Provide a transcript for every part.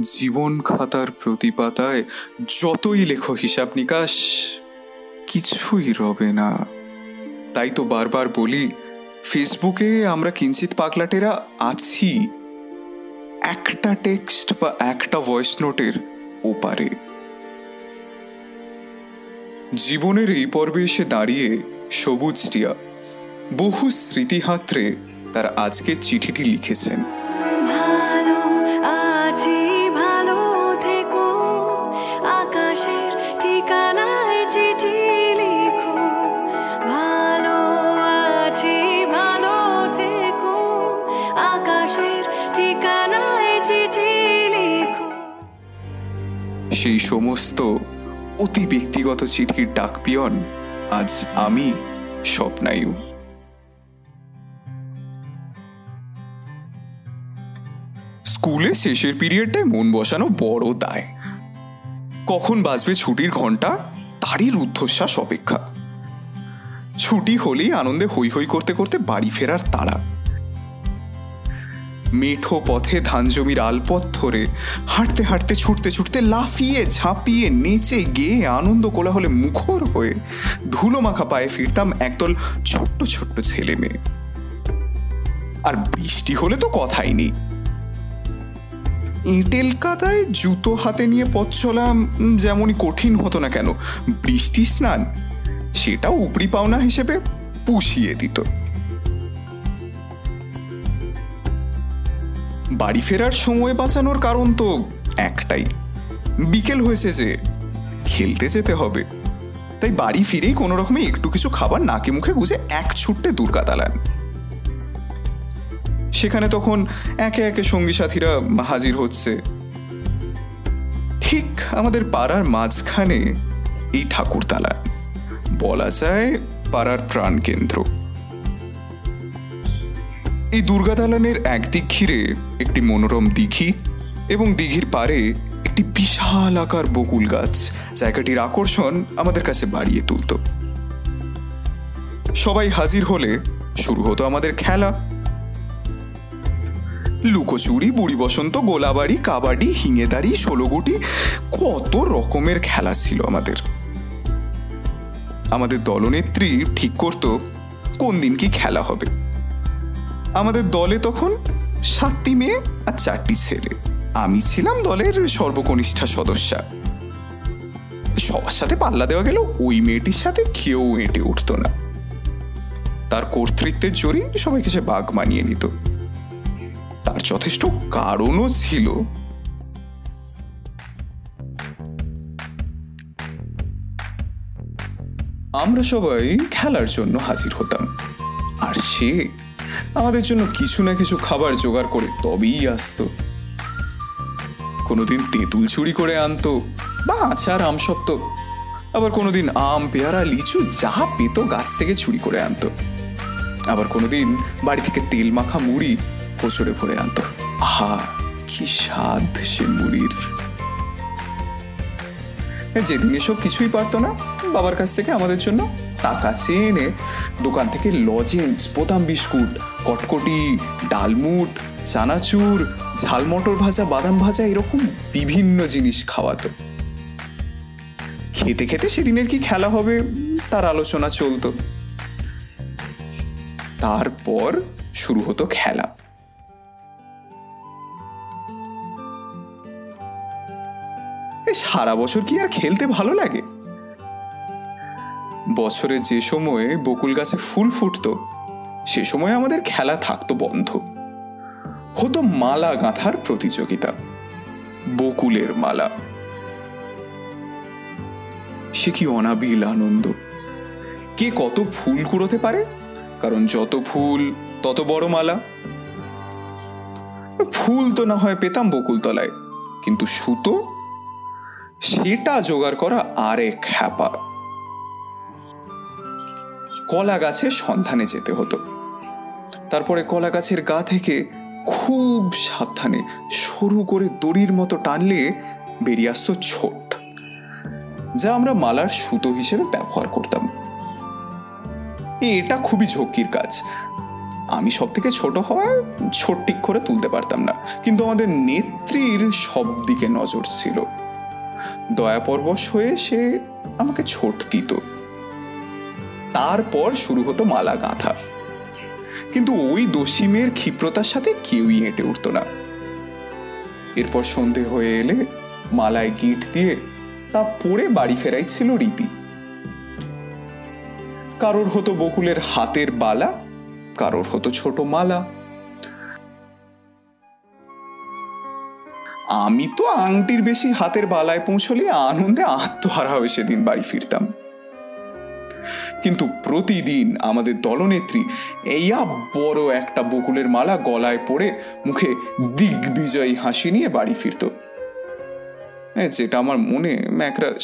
জীবন খাতার প্রতি পাতায় যতই লেখো হিসাব নিকাশ, কিছুই রবে না। তাই তো বারবার বলি, ফেসবুকে আমরা কিঞ্চিত পাগলাটেরা আছি। একটা টেক্সট বা একটা ভয়েস নোটের ওপারে। জীবনের এই পর্বে এসে দাঁড়িয়ে সবুজ টিয়া বহু স্মৃতিহাত্রে তার আজকের চিঠিটি লিখেছেন। সেই সমস্ত অতি ব্যক্তিগত চিঠির ডাক পিয়ন আজ আমি, স্বপ্নায়ু। স্কুলে শেষের পিরিয়ডটায় মন বসানো বড় দায়। কখন বাজবে ছুটির ঘণ্টা তারই রুদ্ধশ্বাস অপেক্ষা। ছুটি হলেই আনন্দে হৈ হৈ করতে করতে বাড়ি ফেরার তাড়া। মেঠো পথে ধান জমির আলপথ ধরে হাঁটতে হাঁটতে ছুটতে ছুটতে লাফিয়ে ঝাঁপিয়ে নেচে গেয়ে আনন্দ কোলাহলে মুখর হয়ে ধুলো মাখা পায়ে ফিরতাম একদল ছোট্ট ছোট্ট ছেলে মেয়ে। আর বৃষ্টি হলে তো কথাই নেই। এঁটেল কাদায় জুতো হাতে নিয়ে পথ চলা যেমনই কঠিন হতো না কেন, বৃষ্টি স্নান, সেটাও উপরি পাওনা হিসেবে পুষিয়ে দিত। বাড়ি ফেরার সময় বাঁচানোর কারণ তো একটাই। বিকেল হয়েছে যে খেলতে যেতে হবে। তাই বাড়ি ফিরেই কোনো রকমে একটু কিছু খাবার নাকে মুখে গুজে এক ছুট্টে দুর্গা দালান। সেখানে তখন একে একে সঙ্গী সাথীরা হাজির হচ্ছে। ঠিক আমাদের পাড়ার মাঝখানে এই ঠাকুরতলা বলা যায় পাড়ার প্রাণকেন্দ্র। এই দুর্গা দালানের একদিক ঘিরে একটি মনোরম দিঘি এবং দিঘির পারে একটি বিশাল আকার বকুল গাছ, জায়গাটির আকর্ষণ আমাদের কাছে বাড়িয়ে তুলত। সবাই হাজির হলে শুরু হতো আমাদের খেলা। লুকোচুরি, বুড়ি বসন্ত, গোলাবাড়ি, কাবাডি, হিঙেদারি, ষোলোগুটি, কত রকমের খেলা ছিল আমাদের। আমাদের দলনেত্রী ঠিক করতো কোন দিন কি খেলা হবে। আমাদের দলে তখন সাতটি মেয়ে আর চারটি ছেলে। আমি ছিলাম দলের সর্বকনিষ্ঠা সদস্যা। সবার সাথে পাল্লা দেওয়া গেল ওই মেয়েটির সাথে কেউ এঁটে উঠতো না। তার কর্তৃত্বের জোরে সবাইকে সে বাঘ মানিয়ে নিত। তার যথেষ্ট কারণও ছিল। আমরা সবাই খেলার জন্য হাজির হতাম। আর সে আমাদের জন্য কিছু না কিছু খাবার জোগাড় করে তবেই আসতো। কোনোদিন তেঁতুল চুরি করে আনতো বা আচার আমসত্ব আবার কোনোদিন আম, পেয়ারা, লিচু যা পেত গাছ থেকে চুরি করে আনতো। আবার কোনোদিন বাড়ি থেকে তেল মাখা মুড়ি কোচড়ে ভরে আনতো। আহা, কি স্বাদ সে মুড়ির। যেদিন এসব কিছুই পারতো না বাবার কাছ থেকে আমাদের জন্য টাকা চেয়ে এনে দোকান থেকে লজেন্স বোতাম বিস্কুট, কটকটি ডালমুট, চানাচুর ঝাল মটর ভাজা, বাদাম ভাজা এরকম বিভিন্ন জিনিস খাওয়াতো। খেতে খেতে সেদিনের কি খেলা হবে তার আলোচনা চলতো। তারপর শুরু হতো খেলা। সারা বছর কি আর খেলতে ভালো লাগে? বছরে যে সময়ে বকুল গাছে ফুল ফুটতো, সে সময় আমাদের খেলা থাকতো বন্ধ। হতো মালা গাঁথার প্রতিযোগিতা, বকুলের মালা। সে কি অনাবিল আনন্দ? কে কত ফুল কুড়োতে পারে? কারণ যত ফুল, তত বড় মালা। ফুল তো না হয় পেতাম বকুলতলায় কিন্তু সুতো? সেটা জোগাড় করা আরেক খ্যাপা। কলা গাছের সন্ধানে যেতে হতো। তারপরে কলা গাছের গা থেকে খুব সাবধানে সরু করে দড়ির মতো টানলে বেরিয়ে আসতো ছোট, যা আমরা মালার সুতো হিসেবে ব্যবহার করতাম। এটা খুবই ঝক্কির কাজ। আমি সব থেকে ছোট হওয়ায় ছোট্টিক করে তুলতে পারতাম না, কিন্তু আমাদের নেত্রীর সব দিকে নজর ছিল। দয়াপরবশ হয়ে সে আমাকে ছোট দিত। তারপর শুরু হতো মালা গাঁথা কিন্তু ওই দোষীমের ক্ষিপ্রতার সাথে কেউই হেঁটে উঠতো না। এরপর সন্ধে হয়ে এলে মালায় গিঁট দিয়ে তা পরে বাড়ি ফেরাই ছিল রীতি। কারোর হতো বকুলের হাতের বালা, কারোর হতো ছোট মালা। আমি তো আংটির বেশি হাতের বালায় পৌঁছলে আনন্দে আত্মহারা হয়ে সেদিন বাড়ি ফিরতাম। কিন্তু প্রতিদিন আমাদের দলনেত্রী এইয়া বড় একটা বকুলের মালা গলায় পড়ে মুখে দিগ্বিজয়ী হাসি নিয়ে বাড়ি ফিরত। যেটা আমার মনে একটা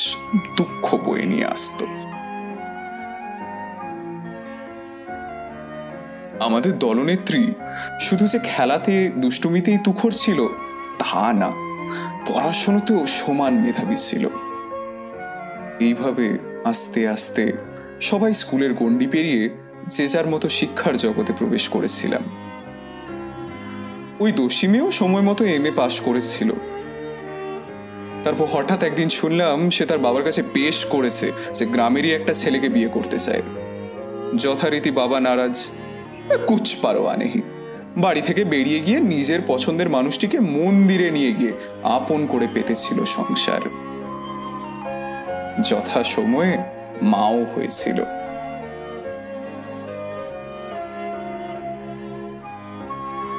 দুঃখ বয়ে নিয়ে আসতো। আমাদের দলনেত্রী শুধু যে খেলাতে দুষ্টুমিতেই তুখর ছিল, তা না, পড়াশোনাতেও সমান মেধাবী ছিল। এইভাবে আস্তে আস্তে সবাই স্কুলের গণ্ডি পেরিয়ে যে যার মতো শিক্ষার জগতে প্রবেশ করেছিলাম। ওই দোষিমেও সময় মতো এম এ পাশ করেছিল। তারপর হঠাৎ একদিন শুনলাম সে তার বাবার কাছে পেশ করেছে যে গ্রামেরই একটা ছেলেকে বিয়ে করতে চায়। যথারীতি বাবা নারাজ কুচ পারোয়া নেই। বাড়ি থেকে বেরিয়ে গিয়ে নিজের পছন্দের মানুষটিকে মন্দিরে নিয়ে গিয়ে আপন করে পেতেছিল সংসার। যথা সময়ে মাও হয়েছিল।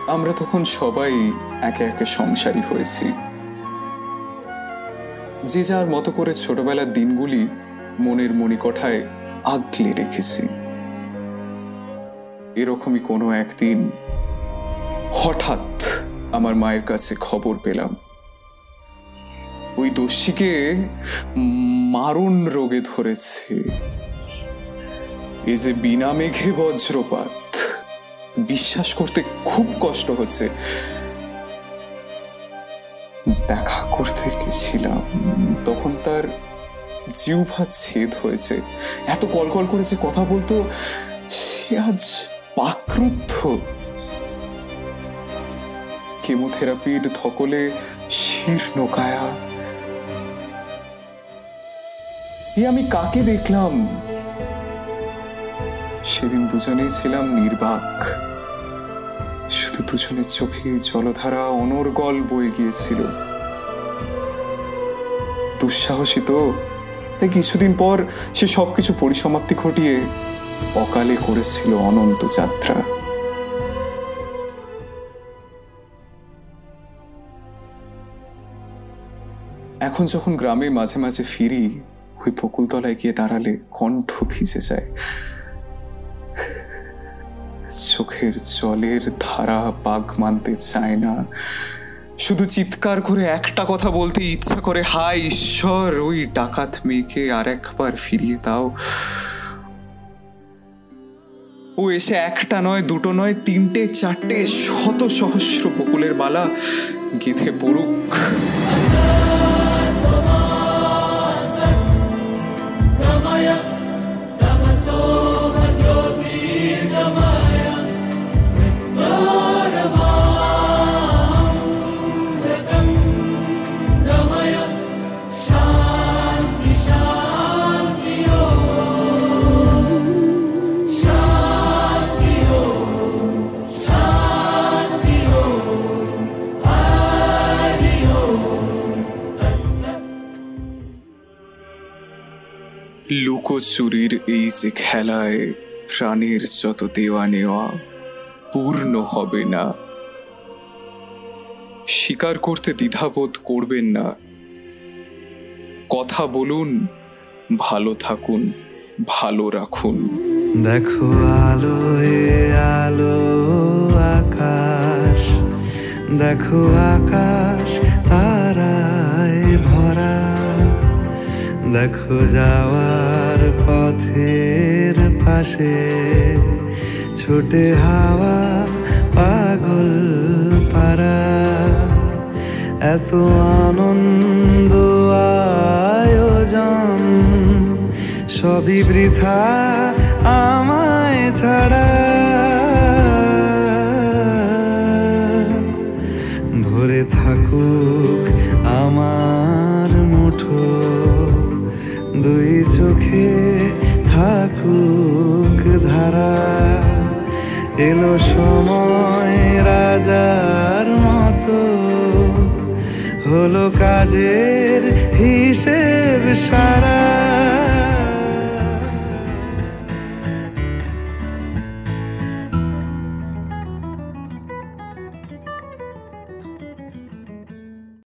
আমরা তখন সবাই একে একে সংসারী হয়েছি। যে যার মতো করে ছোটবেলার দিনগুলি মনের মণিকঠায় আগলে রেখেছি। এরকমই কোনো একদিন হঠাৎ আমার মায়ের কাছে খবর পেলাম। ওই দস্যিকে মারণ রোগে ধরেছে। এ যে বিনা মেঘে বজ্রপাত, বিশ্বাস করতে খুব কষ্ট হচ্ছে। দেখা করতে গেছিলাম, তখন তার জিউভা ছেদ হয়েছে। এত কল কল করেছে কথা বলতো, সে আজ পাকরুদ্ধ। কেমোথেরাপির ধকলে শীর্ণ এ আমি কাকে দেখলাম? সেদিন দুজনেই ছিলাম নির্বাক। শুধু দুজনের চোখে জলধারা অনর্গল বয়ে গিয়েছিল। দুঃসাহসী তো, তাই কিছুদিন পর সে সবকিছু পরিসমাপ্তি ঘটিয়ে অকালে করেছিল অনন্ত যাত্রা। এখন যখন গ্রামে মাঝে মাঝে ফিরি ওই বকুলতলায় গিয়ে দাঁড়ালে কণ্ঠ ভিজে যায়। চোখের জলের ধারা বাঘ মানতে চায় না। শুধু চিৎকার করে একটা কথা বলতে ইচ্ছা করে, হায় ঈশ্বর, ওই ডাকাত মেয়েকে আর একবার ফিরিয়ে দাও। ও এসে একটা নয়, দুটো নয়, তিনটে, চারটে, শত সহস্র বকুলের বালা গেথে পড়ুক। লুকোচুরির এই যে খেলায় প্রাণের যত দেওয়া নেওয়া পূর্ণ হবে না। স্বীকার করতে দ্বিধাবোধ করবেন না। কথা বলুন, ভালো থাকুন, ভালো রাখুন। দেখো আলো আলো আকাশ, দেখো আকাশ তারায় দেখো যাওয়ার পথের পাশে ছোটে হাওয়া পাগল পারা এত আনন্দ আয়োজন সবই বৃথা আমায় ছাড়া। ভরে থাকুক এলো সময় রাজার মতো। হলো কাজের হিসেব সারা।